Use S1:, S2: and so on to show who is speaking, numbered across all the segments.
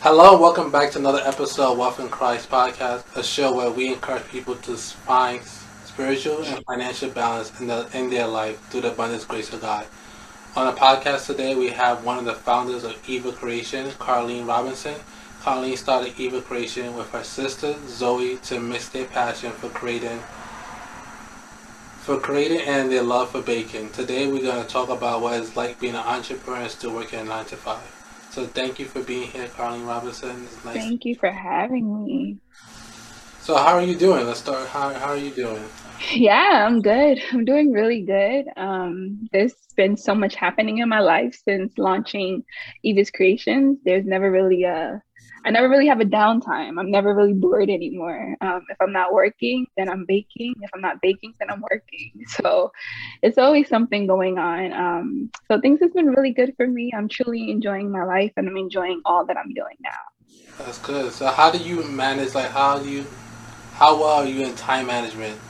S1: Hello, and welcome back to another episode of Wealth in Christ podcast, a show where we encourage people to find spiritual and financial balance in, the, in their life through the abundance grace of God. On the podcast today, we have one of the founders of Eva Creation, Carlene Robinson. Carlene started Eva Creation with her sister Zoe to mix their passion for creating for creating and their love for baking. Today we're going to talk about what it's like being an entrepreneur and still working 9 to 5. So thank you for being here, Carlene Robinson.
S2: Nice. Thank you for having me.
S1: So how are you doing? Let's start. How, how are you doing?
S2: Yeah, I'm good. I'm doing really good. Um, there's been so much happening in my life since launching Eva's Creations. There's never really a I never really have a downtime. I'm never really bored anymore. Um, if I'm not working, then I'm baking. If I'm not baking, then I'm working. So it's always something going on. Um, so things have been really good for me. I'm truly enjoying my life and I'm enjoying all that I'm doing now.
S1: That's good. So how do you manage? Like, how do you, how well are you in time management?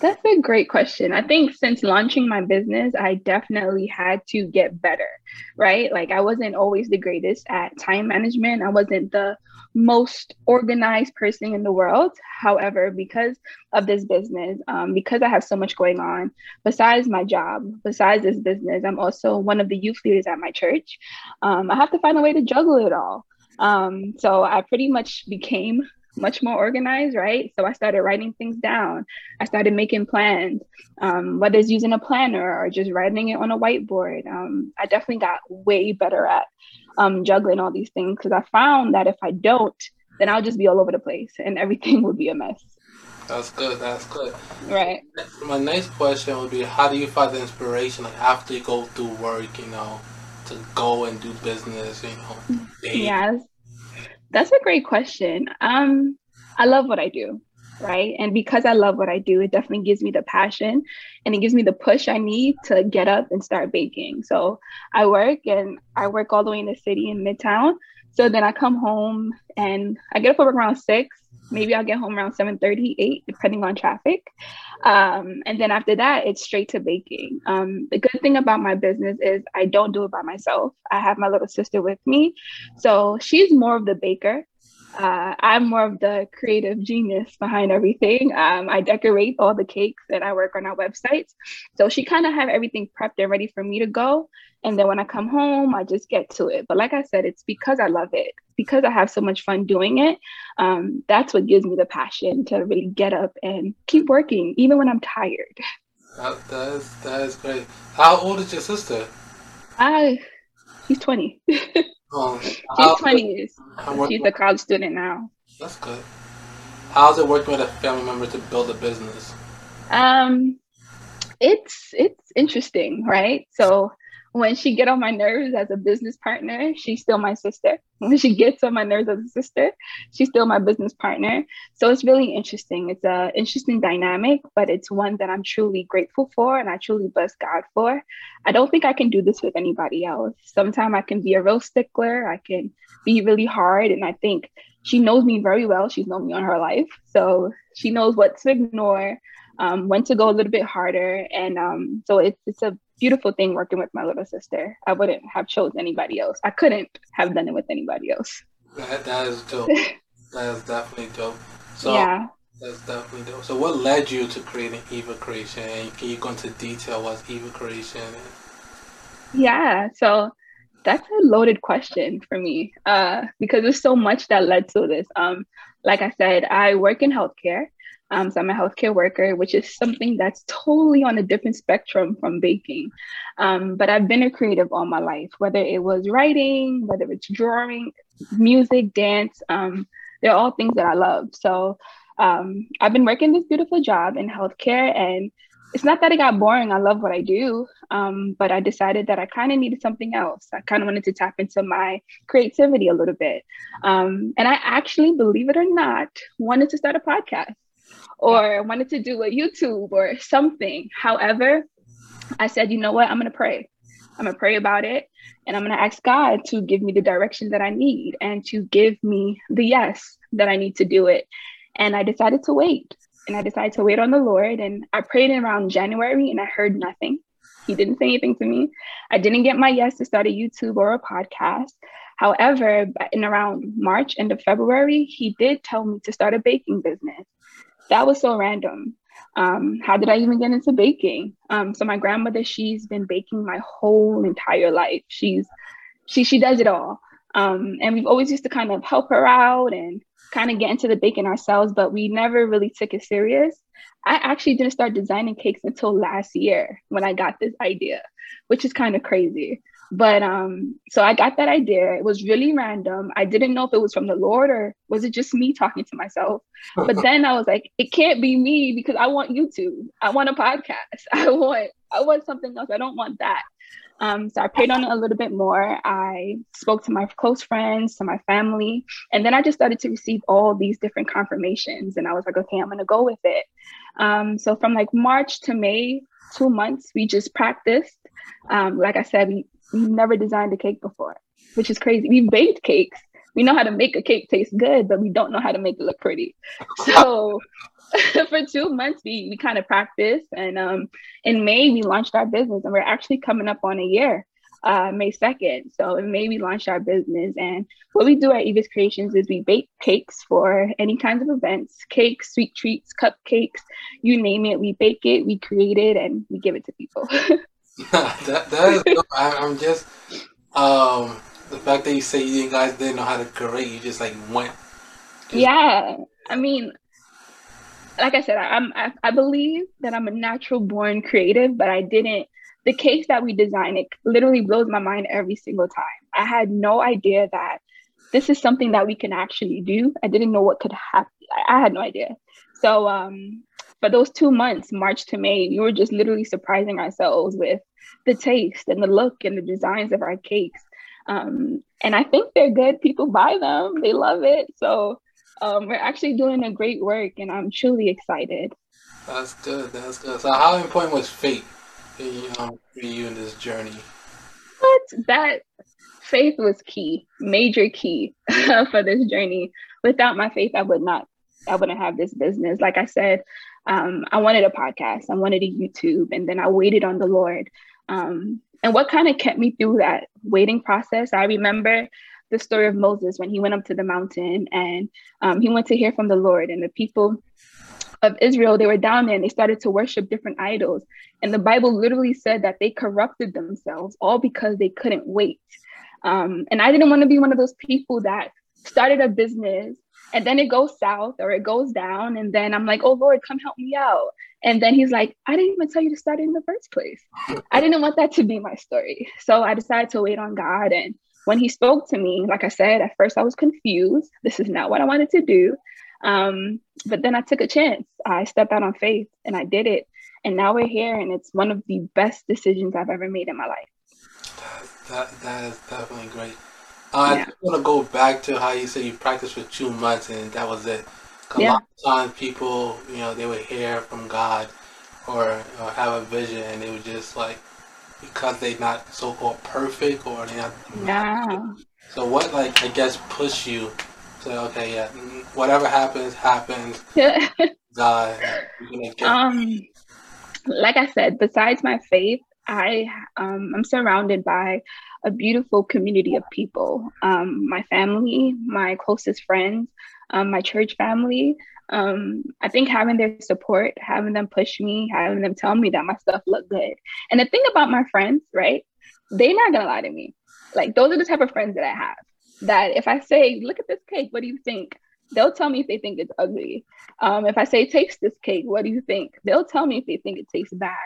S2: That's a great question. I think since launching my business, I definitely had to get better, right? Like I wasn't always the greatest at time management. I wasn't the most organized person in the world. However, because of this business, um, because I have so much going on, besides my job, besides this business, I'm also one of the youth leaders at my church. Um, I have to find a way to juggle it all. Um, so I pretty much became much more organized, right? So I started writing things down. I started making plans, um, whether it's using a planner or just writing it on a whiteboard. Um, I definitely got way better at um, juggling all these things because I found that if I don't, then I'll just be all over the place and everything would be a mess.
S1: That's good. That's good.
S2: Right.
S1: My next question would be, how do you find the inspiration, like after you go through work, you know, to go and do business, you know?
S2: Yes. That's a great question. Um, I love what I do, right? And because I love what I do, it definitely gives me the passion and it gives me the push I need to get up and start baking. So I work and I work all the way in the city in Midtown. So then I come home and I get up at around six. Maybe I'll get home around 7 30, 8, depending on traffic. Um, and then after that, it's straight to baking. Um, the good thing about my business is I don't do it by myself. I have my little sister with me. So she's more of the baker. Uh, I'm more of the creative genius behind everything. Um, I decorate all the cakes and I work on our websites. So she kind of have everything prepped and ready for me to go. And then when I come home, I just get to it. But like I said, it's because I love it, because I have so much fun doing it. Um, that's what gives me the passion to really get up and keep working, even when I'm tired.
S1: That, that is that is great. How old is your sister?
S2: I, she's 20. Oh, she's 20. years. She's a college student now.
S1: That's good. How's it working with a family member to build a business?
S2: Um, it's it's interesting, right? So when she get on my nerves as a business partner, she's still my sister. When she gets on my nerves as a sister, she's still my business partner. So it's really interesting. It's a interesting dynamic, but it's one that I'm truly grateful for and I truly bless God for. I don't think I can do this with anybody else. Sometimes I can be a real stickler. I can be really hard. And I think she knows me very well. She's known me on her life. So she knows what to ignore, um, when to go a little bit harder. And um, so it's, it's a beautiful thing working with my little sister. I wouldn't have chose anybody else. I couldn't have done it with anybody else.
S1: That, that is dope. that is definitely dope. So, yeah. That's definitely dope. So what led you to creating Eva Creation? And can you go into detail what's Eva Creation?
S2: Yeah. So that's a loaded question for me uh, because there's so much that led to this. Um, like I said, I work in healthcare. Um, so I'm a healthcare worker, which is something that's totally on a different spectrum from baking. Um, but I've been a creative all my life, whether it was writing, whether it's drawing, music, dance. Um, they're all things that I love. So um, I've been working this beautiful job in healthcare, and it's not that it got boring. I love what I do, um, but I decided that I kind of needed something else. I kind of wanted to tap into my creativity a little bit, um, and I actually, believe it or not, wanted to start a podcast or wanted to do a YouTube or something. However, I said, you know what? I'm going to pray. I'm going to pray about it and I'm going to ask God to give me the direction that I need and to give me the yes that I need to do it. And I decided to wait. And I decided to wait on the Lord. And I prayed around January and I heard nothing. He didn't say anything to me. I didn't get my yes to start a YouTube or a podcast. However, in around March, end of February, he did tell me to start a baking business. That was so random. Um, how did I even get into baking? Um, so my grandmother, she's been baking my whole entire life. She's she she does it all. Um, and we've always used to kind of help her out and kind of get into the baking ourselves, but we never really took it serious. I actually didn't start designing cakes until last year when I got this idea, which is kind of crazy. But um, so I got that idea. It was really random. I didn't know if it was from the Lord or was it just me talking to myself. But then I was like, it can't be me because I want YouTube. I want a podcast. I want I want something else. I don't want that. Um, so I prayed on it a little bit more. I spoke to my close friends, to my family, and then I just started to receive all these different confirmations. And I was like, okay, I'm gonna go with it. Um, so from like March to May, two months, we just practiced. Um, like I said, we we never designed a cake before, which is crazy. We baked cakes. We know how to make a cake taste good, but we don't know how to make it look pretty. So for two months we, we kind of practiced and um, in may we launched our business and we're actually coming up on a year uh, may 2nd so in may we launched our business and what we do at eva's creations is we bake cakes for any kinds of events cakes sweet treats cupcakes you name it. We bake it we create it and we give it to people.
S1: That, that is I, i'm just um the fact that you say you guys didn't know how to create you just like went
S2: just... yeah i mean like I said, I, am I, I believe that I'm a natural born creative, but I didn't. The case that we designed it literally blows my mind every single time. I had no idea that this is something that we can actually do. I didn't know what could happen. I, I had no idea. So um, for those two months, March to May, we were just literally surprising ourselves with the taste and the look and the designs of our cakes. Um, and I think they're good. People buy them, they love it. So um, we're actually doing a great work, and I'm truly excited.
S1: That's good. That's good. So, how important was faith um, for you in this journey?
S2: But that faith was key, major key for this journey. Without my faith, I would not. I wouldn't have this business. Like I said, um, I wanted a podcast. I wanted a YouTube, and then I waited on the Lord. Um, and what kind of kept me through that waiting process? I remember the story of Moses when he went up to the mountain and um, he went to hear from the Lord, and the people of Israel, they were down there and they started to worship different idols. And the Bible literally said that they corrupted themselves all because they couldn't wait. Um, and I didn't want to be one of those people that started a business and then it goes south or it goes down. And then I'm like, oh Lord, come help me out. And then he's like, I didn't even tell you to start in the first place. I didn't want that to be my story. So I decided to wait on God and when he spoke to me, like I said, at first I was confused. This is not what I wanted to do. Um, but then I took a chance. I stepped out on faith and I did it. And now we're here, and it's one of the best decisions I've ever made in my life.
S1: That, that is definitely great. Yeah. I just want to go back to how you said you practiced for two months and that was it. A yeah. lot of times people, you know, they would hear from God or, or have a vision and they would just like because they're not so called perfect or they're not. Yeah. So what like I guess push you to okay yeah whatever happens happens. God,
S2: um, like I said, besides my faith, I um, I'm surrounded by a beautiful community of people. Um, my family, my closest friends, um, my church family, um, I think having their support, having them push me, having them tell me that my stuff look good. And the thing about my friends, right? They're not gonna lie to me. Like those are the type of friends that I have. That if I say, look at this cake, what do you think? They'll tell me if they think it's ugly. Um, if I say, taste this cake, what do you think? They'll tell me if they think it tastes bad.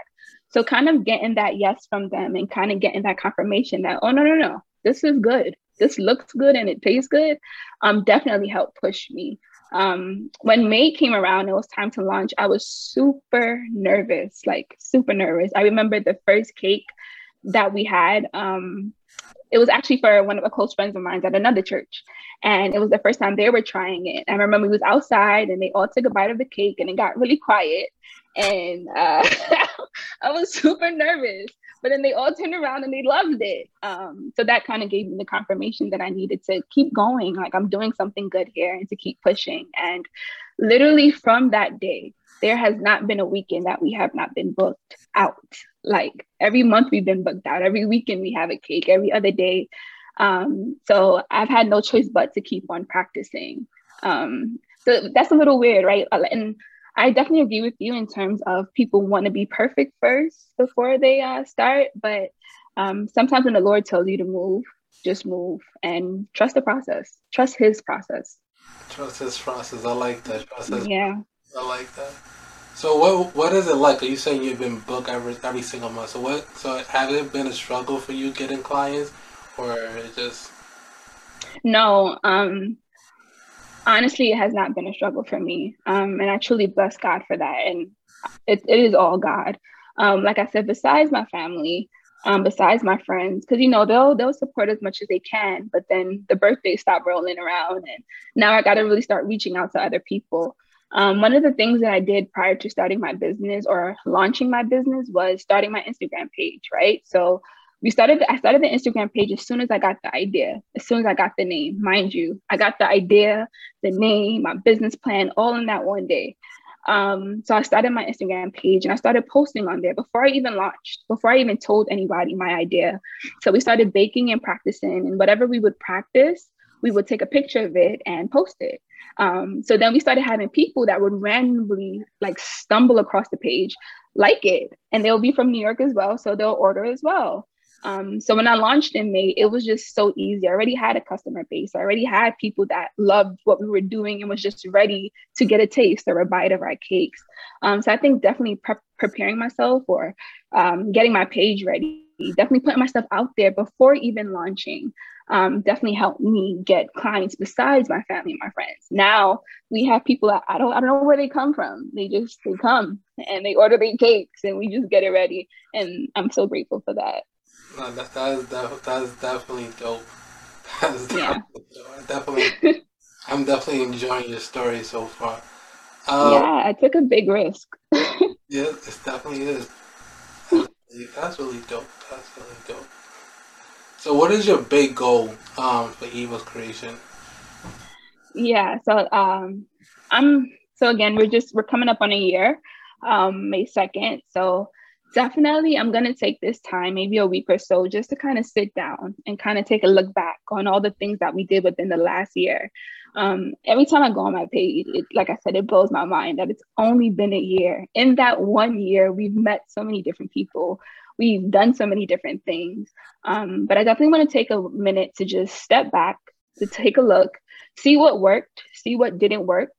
S2: So kind of getting that yes from them and kind of getting that confirmation that, oh no, no, no, this is good. This looks good and it tastes good. Um, definitely helped push me um, when May came around, it was time to launch. I was super nervous, like super nervous. I remember the first cake that we had. Um, it was actually for one of a close friends of mine at another church, and it was the first time they were trying it. I remember we was outside, and they all took a bite of the cake, and it got really quiet, and uh, I was super nervous but then they all turned around and they loved it. Um, so that kind of gave me the confirmation that I needed to keep going. Like I'm doing something good here and to keep pushing. And literally from that day, there has not been a weekend that we have not been booked out. Like every month we've been booked out. Every weekend we have a cake. Every other day. Um, so I've had no choice but to keep on practicing. Um, so that's a little weird, right? Uh, and I definitely agree with you in terms of people want to be perfect first before they uh, start. But um, sometimes when the Lord tells you to move, just move and trust the process. Trust His process.
S1: Trust His process. I like that. Trust
S2: yeah.
S1: I like that. So what what is it like? Are you saying you've been booked every every single month? So what? So have it been a struggle for you getting clients, or just?
S2: No. Um. Honestly, it has not been a struggle for me. Um, and I truly bless God for that. And it, it is all God. Um, like I said, besides my family, um, besides my friends, because you know they'll they'll support as much as they can, but then the birthdays stop rolling around, and now I got to really start reaching out to other people. Um, one of the things that I did prior to starting my business or launching my business was starting my Instagram page, right? So we started I started the Instagram page as soon as I got the idea, as soon as I got the name. Mind you, I got the idea, the name, my business plan, all in that one day. Um, so I started my Instagram page and I started posting on there before I even launched, before I even told anybody my idea. So we started baking and practicing, and whatever we would practice, we would take a picture of it and post it. Um, so then we started having people that would randomly like stumble across the page, like it, and they'll be from New York as well, so they'll order as well. Um, so when I launched in May, it was just so easy. I already had a customer base. I already had people that loved what we were doing and was just ready to get a taste or a bite of our cakes. Um, so I think definitely pre- preparing myself or um, getting my page ready, definitely putting myself out there before even launching, um, definitely helped me get clients besides my family and my friends. Now we have people that I don't I don't know where they come from. They just they come and they order their cakes and we just get it ready. And I'm so grateful for that.
S1: No, that, that is def- that is definitely dope. That is yeah. definitely, definitely I'm definitely enjoying your story so far.
S2: Um, yeah, I took a big risk.
S1: yeah, it definitely is. That's really dope. That's really dope. So, what is your big goal um, for Eva's creation?
S2: Yeah, so um, I'm so again, we're just we're coming up on a year, um, May second. So definitely i'm going to take this time maybe a week or so just to kind of sit down and kind of take a look back on all the things that we did within the last year. Um, every time i go on my page it, like i said it blows my mind that it's only been a year. In that one year we've met so many different people. We've done so many different things. Um, but i definitely want to take a minute to just step back to take a look see what worked see what didn't work.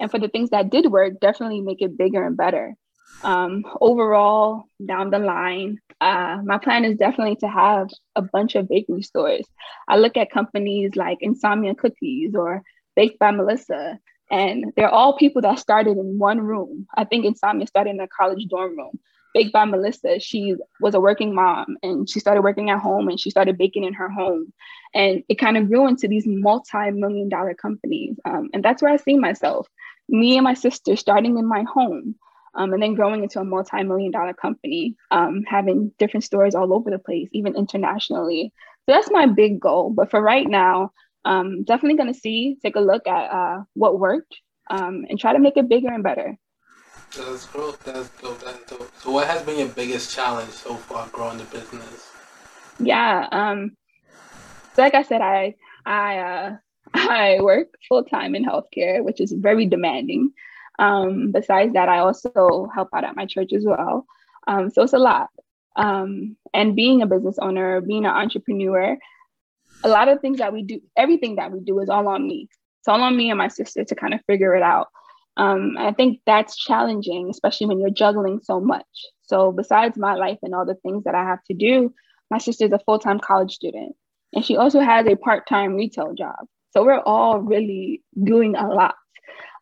S2: And for the things that did work definitely make it bigger and better um, overall, down the line, uh, my plan is definitely to have a bunch of bakery stores. I look at companies like Insomnia Cookies or Baked by Melissa, and they're all people that started in one room. I think Insomnia started in a college dorm room. Baked by Melissa, she was a working mom and she started working at home and she started baking in her home. And it kind of grew into these multi million dollar companies. Um, and that's where I see myself. Me and my sister starting in my home um, and then growing into a multi-million dollar company, um, having different stores all over the place, even internationally. So that's my big goal. But for right now, um, definitely going to see, take a look at uh, what worked, um, and try to make it bigger and better.
S1: That's growth. That's dope. That's dope. So, what has been your biggest challenge so far growing the business?
S2: Yeah. Um, so, like I said, I I uh, I work full time in healthcare, which is very demanding. Um, besides that, I also help out at my church as well. Um, so it's a lot. Um, and being a business owner, being an entrepreneur, a lot of things that we do, everything that we do is all on me. It's all on me and my sister to kind of figure it out. Um, I think that's challenging, especially when you're juggling so much. So, besides my life and all the things that I have to do, my sister's a full time college student and she also has a part time retail job. So, we're all really doing a lot.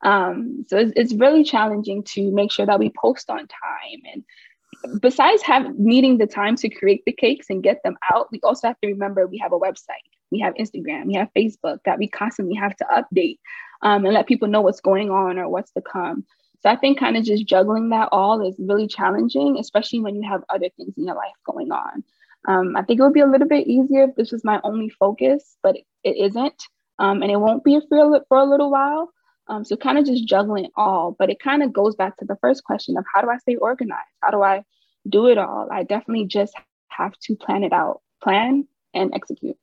S2: Um, so it's, it's really challenging to make sure that we post on time. And besides have needing the time to create the cakes and get them out, we also have to remember we have a website, we have Instagram, we have Facebook that we constantly have to update um, and let people know what's going on or what's to come. So I think kind of just juggling that all is really challenging, especially when you have other things in your life going on. Um, I think it would be a little bit easier if this was my only focus, but it, it isn't. Um, and it won't be for, for a little while. Um, so kind of just juggling all, but it kind of goes back to the first question of how do I stay organized? How do I do it all? I definitely just have to plan it out, plan and execute.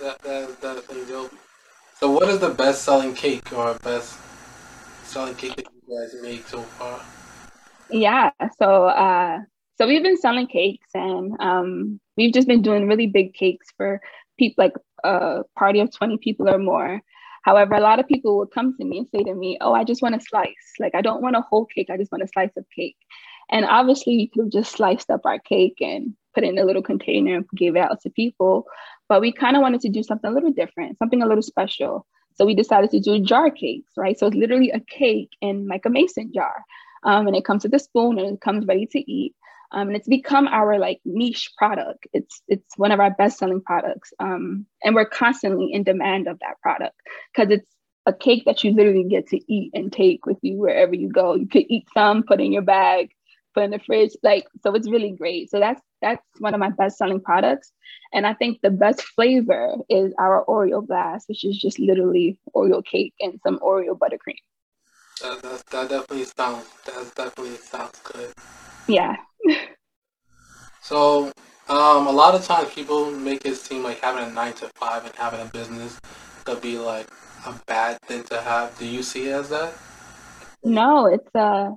S1: That, that, definitely dope. So, what is the best selling cake or best selling cake that you guys made so far?
S2: Yeah, so uh, so we've been selling cakes, and um, we've just been doing really big cakes for people, like a party of twenty people or more. However, a lot of people will come to me and say to me, "Oh, I just want a slice. Like, I don't want a whole cake. I just want a slice of cake." And obviously, we could have just sliced up our cake and put it in a little container and gave it out to people. But we kind of wanted to do something a little different, something a little special. So we decided to do jar cakes, right? So it's literally a cake in like a mason jar. Um, and it comes with a spoon and it comes ready to eat. Um, and it's become our like niche product. It's it's one of our best selling products, um, and we're constantly in demand of that product because it's a cake that you literally get to eat and take with you wherever you go. You could eat some, put in your bag, put in the fridge, like so. It's really great. So that's that's one of my best selling products. And I think the best flavor is our Oreo glass, which is just literally Oreo cake and some Oreo buttercream.
S1: That, that, that definitely sounds that definitely sounds good.
S2: Yeah.
S1: so, um, a lot of times people make it seem like having a nine to five and having a business could be like a bad thing to have. Do you see it as that?
S2: No, it's a.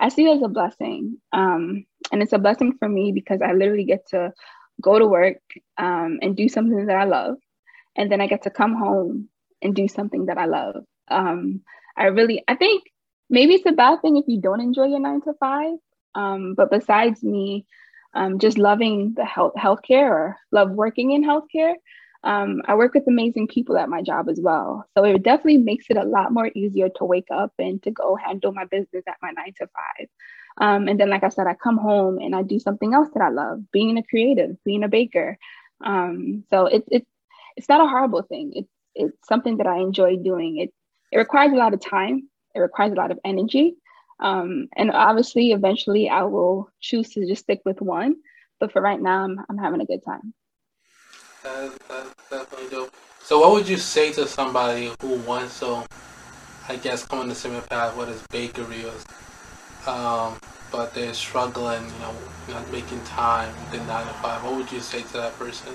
S2: Uh, see it as a blessing. Um, and it's a blessing for me because I literally get to go to work um, and do something that I love. And then I get to come home and do something that I love. Um, I really, I think maybe it's a bad thing if you don't enjoy your nine to five. Um, but besides me um, just loving the health healthcare or love working in healthcare, um, I work with amazing people at my job as well. So it definitely makes it a lot more easier to wake up and to go handle my business at my nine to five. Um, and then, like I said, I come home and I do something else that I love, being a creative, being a baker. Um, so it's it, it's not a horrible thing. It's it's something that I enjoy doing. It it requires a lot of time. It requires a lot of energy. Um, and obviously, eventually, I will choose to just stick with one. But for right now, I'm, I'm having a good time.
S1: That's, that's definitely dope. So, what would you say to somebody who wants to, I guess, come on the similar path, what is bakery or um, but they're struggling, you know, not making time within nine to five, what would you say to that person?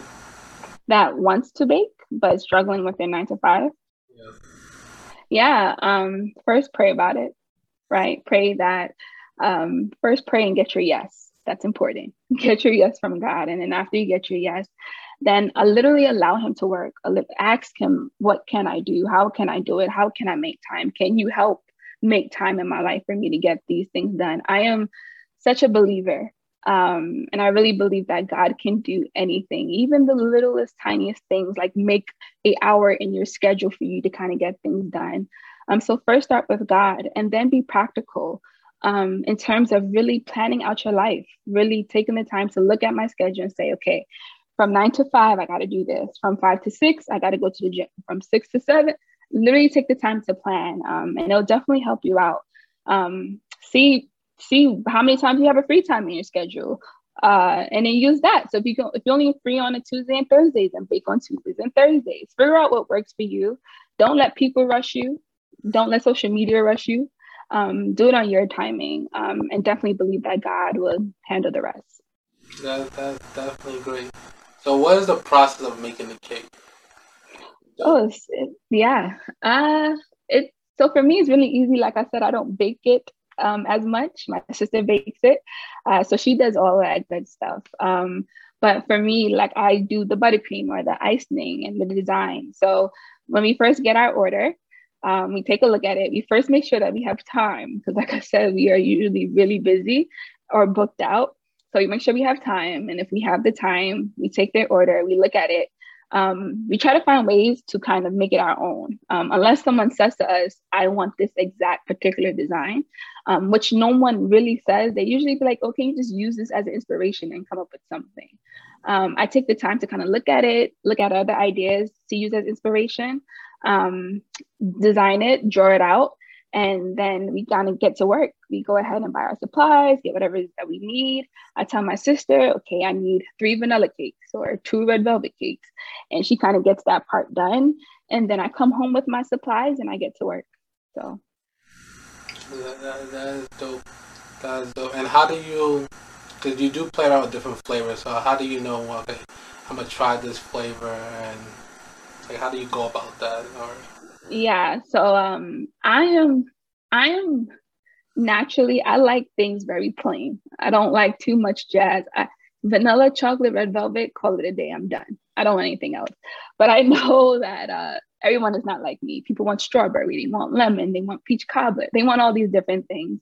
S2: That wants to bake but struggling with their nine to five? Yeah. Yeah. Um, first pray about it, right? Pray that um, first pray and get your yes. That's important. Get your yes from God. And then after you get your yes, then uh, literally allow him to work. Ask him, what can I do? How can I do it? How can I make time? Can you help make time in my life for me to get these things done. I am such a believer. Um, and I really believe that God can do anything, even the littlest, tiniest things, like make a hour in your schedule for you to kind of get things done. Um, so first start with God and then be practical um, in terms of really planning out your life, really taking the time to look at my schedule and say, okay, from nine to five, I got to do this. From five to six, I got to go to the gym. From six to seven, literally take the time to plan um, and it'll definitely help you out. Um, see see how many times you have a free time in your schedule uh, and then use that. So if you go if you're only free on a tuesday and thursdays then bake on tuesdays and thursdays. Figure out what works for you. Don't let people rush you don't let social media rush you um, do it on your timing um, and definitely believe that god will handle the rest
S1: that, that's definitely great so what is the process of making the cake
S2: Oh, it, yeah. Uh, it so for me it's really easy. Like I said, I don't bake it um, as much. My sister bakes it, uh, so she does all that good stuff. Um, but for me, like I do the buttercream or the icing and the design. So when we first get our order, um, we take a look at it. We first make sure that we have time because, like I said, we are usually really busy or booked out. So we make sure we have time, and if we have the time, we take their order, we look at it, um, we try to find ways to kind of make it our own. Um, unless someone says to us, I want this exact particular design, um, which no one really says, they usually be like, okay, you just use this as an inspiration and come up with something. Um, I take the time to kind of look at it, look at other ideas to use as inspiration, um, design it, draw it out, and then we kind of get to work. We go ahead and buy our supplies, get whatever that we need. I tell my sister, okay, I need three vanilla cakes or two red velvet cakes. And she kind of gets that part done. And then I come home with my supplies and I get to work. So
S1: that, that, that is dope. That is dope. And how do you, because you do play with different flavors, so how do you know, okay, I'm going to try this flavor and Like, how do you go about that? Or
S2: yeah, so um, I am I am naturally I like things very plain. I don't like too much jazz. I, vanilla, chocolate, red velvet, call it a day. I'm done. I don't want anything else. But I know that uh, everyone is not like me. People want strawberry, they want lemon, they want peach cobbler, they want all these different things.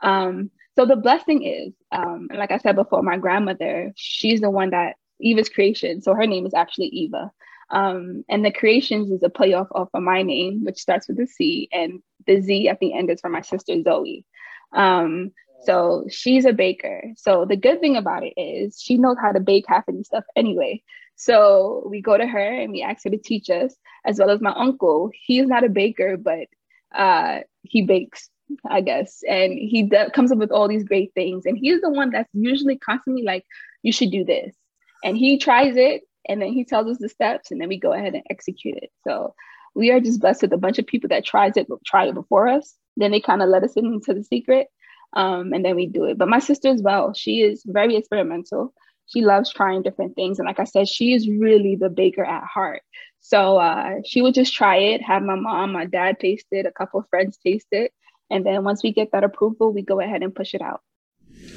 S2: Um, so the blessing is, um, like I said before, my grandmother, she's the one that Eva's creation. So her name is actually Eva. Um, and the creations is a playoff off of my name, which starts with a C, and the Z at the end is for my sister Zoe. Um, so she's a baker. So the good thing about it is she knows how to bake half of these stuff anyway. So we go to her and we ask her to teach us, as well as my uncle. He's not a baker, but uh, he bakes, I guess, and he comes up with all these great things. And he's the one that's usually constantly like, "You should do this," and he tries it, and then he tells us the steps, and then we go ahead and execute it. So we are just blessed with a bunch of people that tries it, try it before us. Then they kind of let us into the secret, um, and then we do it. But my sister as well, she is very experimental. She loves trying different things. And like I said, she is really the baker at heart. So uh, she would just try it, have my mom, my dad taste it, a couple of friends taste it. And then once we get that approval, we go ahead and push it out.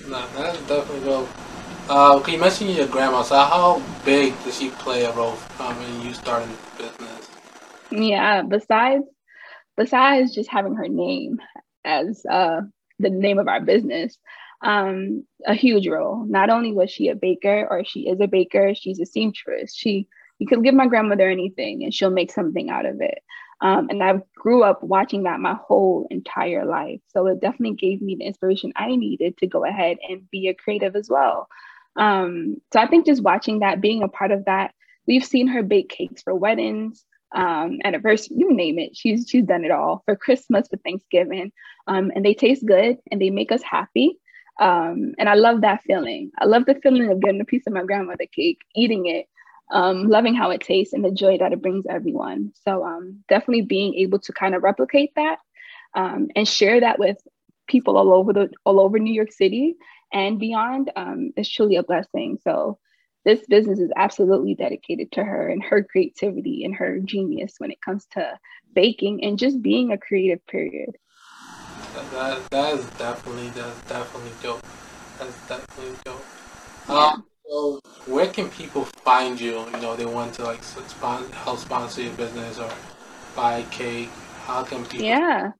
S1: No, that's definitely dope. Uh, can you mention your grandma? So how big does she play a role um, in you starting the business?
S2: Yeah, besides besides just having her name as uh, the name of our business, um, a huge role. Not only was she a baker, or she is a baker, she's a seamstress. She you could give my grandmother anything, and she'll make something out of it. Um, and I grew up watching that my whole entire life. So it definitely gave me the inspiration I needed to go ahead and be a creative as well. Um, so I think just watching that, being a part of that, we've seen her bake cakes for weddings, um, anniversary, you name it. She's she's done it all for Christmas, for Thanksgiving, um, and they taste good and they make us happy. Um, and I love that feeling. I love the feeling of getting a piece of my grandmother cake, eating it, um, loving how it tastes, and the joy that it brings everyone. So um, definitely being able to kind of replicate that um, and share that with people all over the all over New York City and beyond um, is truly a blessing. So this business is absolutely dedicated to her and her creativity and her genius when it comes to baking and just being a creative period.
S1: That, that is definitely that's definitely dope. That's definitely dope. Yeah. Um, so where can people find you? You know, they want to like sponsor, help sponsor your business or buy cake. How can people?
S2: Yeah.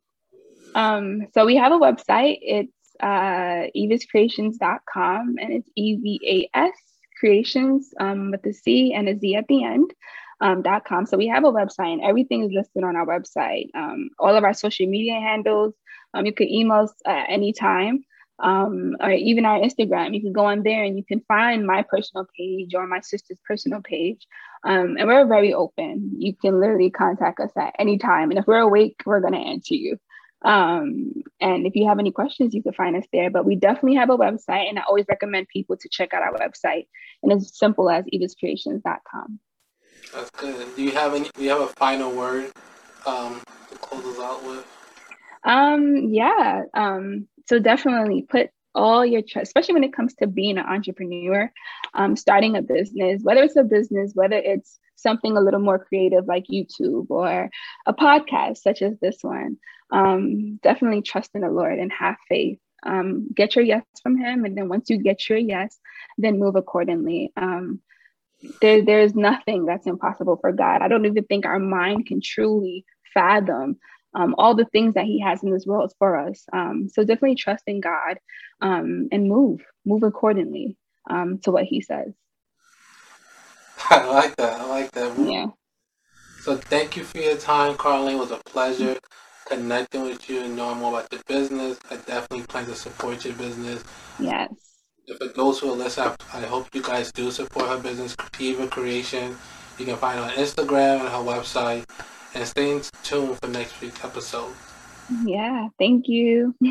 S2: Um. So we have a website. It's uh, evascreations.com and it's E V A S creations um, with the C and a Z at the end. Um, dot com. So we have a website and everything is listed on our website. Um, all of our social media handles. Um, you can email us at any time, um, or even our Instagram. You can go on there and you can find my personal page or my sister's personal page. Um, and we're very open. You can literally contact us at any time. And if we're awake, we're going to answer you. Um, and if you have any questions, you can find us there. But we definitely have a website, and I always recommend people to check out our website. And it's as simple as evascreations.com.
S1: That's good. Do you have any? Do you have a final word um, to close us out with?
S2: Um, yeah. Um, so definitely put all your trust, especially when it comes to being an entrepreneur, um, starting a business, whether it's a business, whether it's something a little more creative like YouTube or a podcast such as this one. Um, definitely trust in the Lord and have faith. Um, get your yes from Him, and then once you get your yes, then move accordingly. Um, there, there's nothing that's impossible for God. I don't even think our mind can truly fathom um, all the things that He has in this world for us. Um, so definitely trust in God um, and move, move accordingly um, to what He says.
S1: I like that. I like that.
S2: Yeah.
S1: So thank you for your time, Carlene. It was a pleasure connecting with you and knowing more about the business. I definitely plan to support your business.
S2: Yes.
S1: For those who are listening, I hope you guys do support her business, Eva Creation. You can find her on Instagram and her website and stay in tune for next week's episode.
S2: Yeah, thank you.